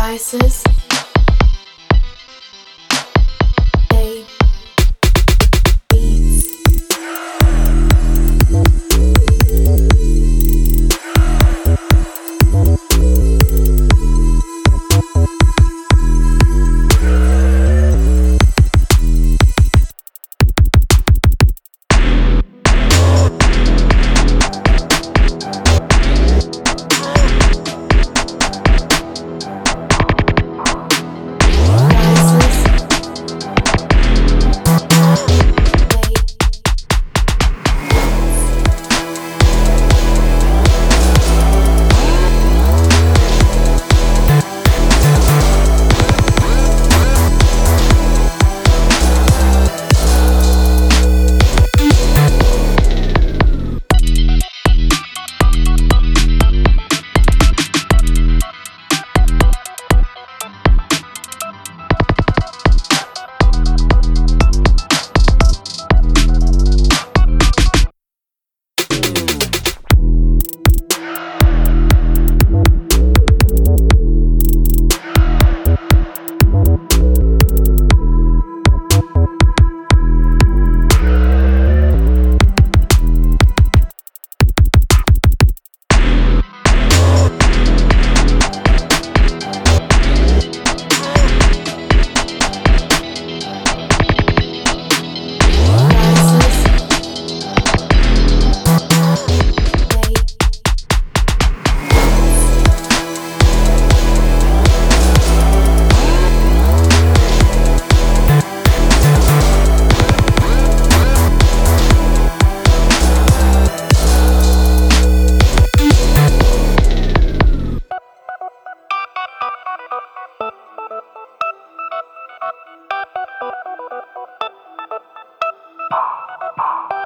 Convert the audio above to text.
devices. Thank you.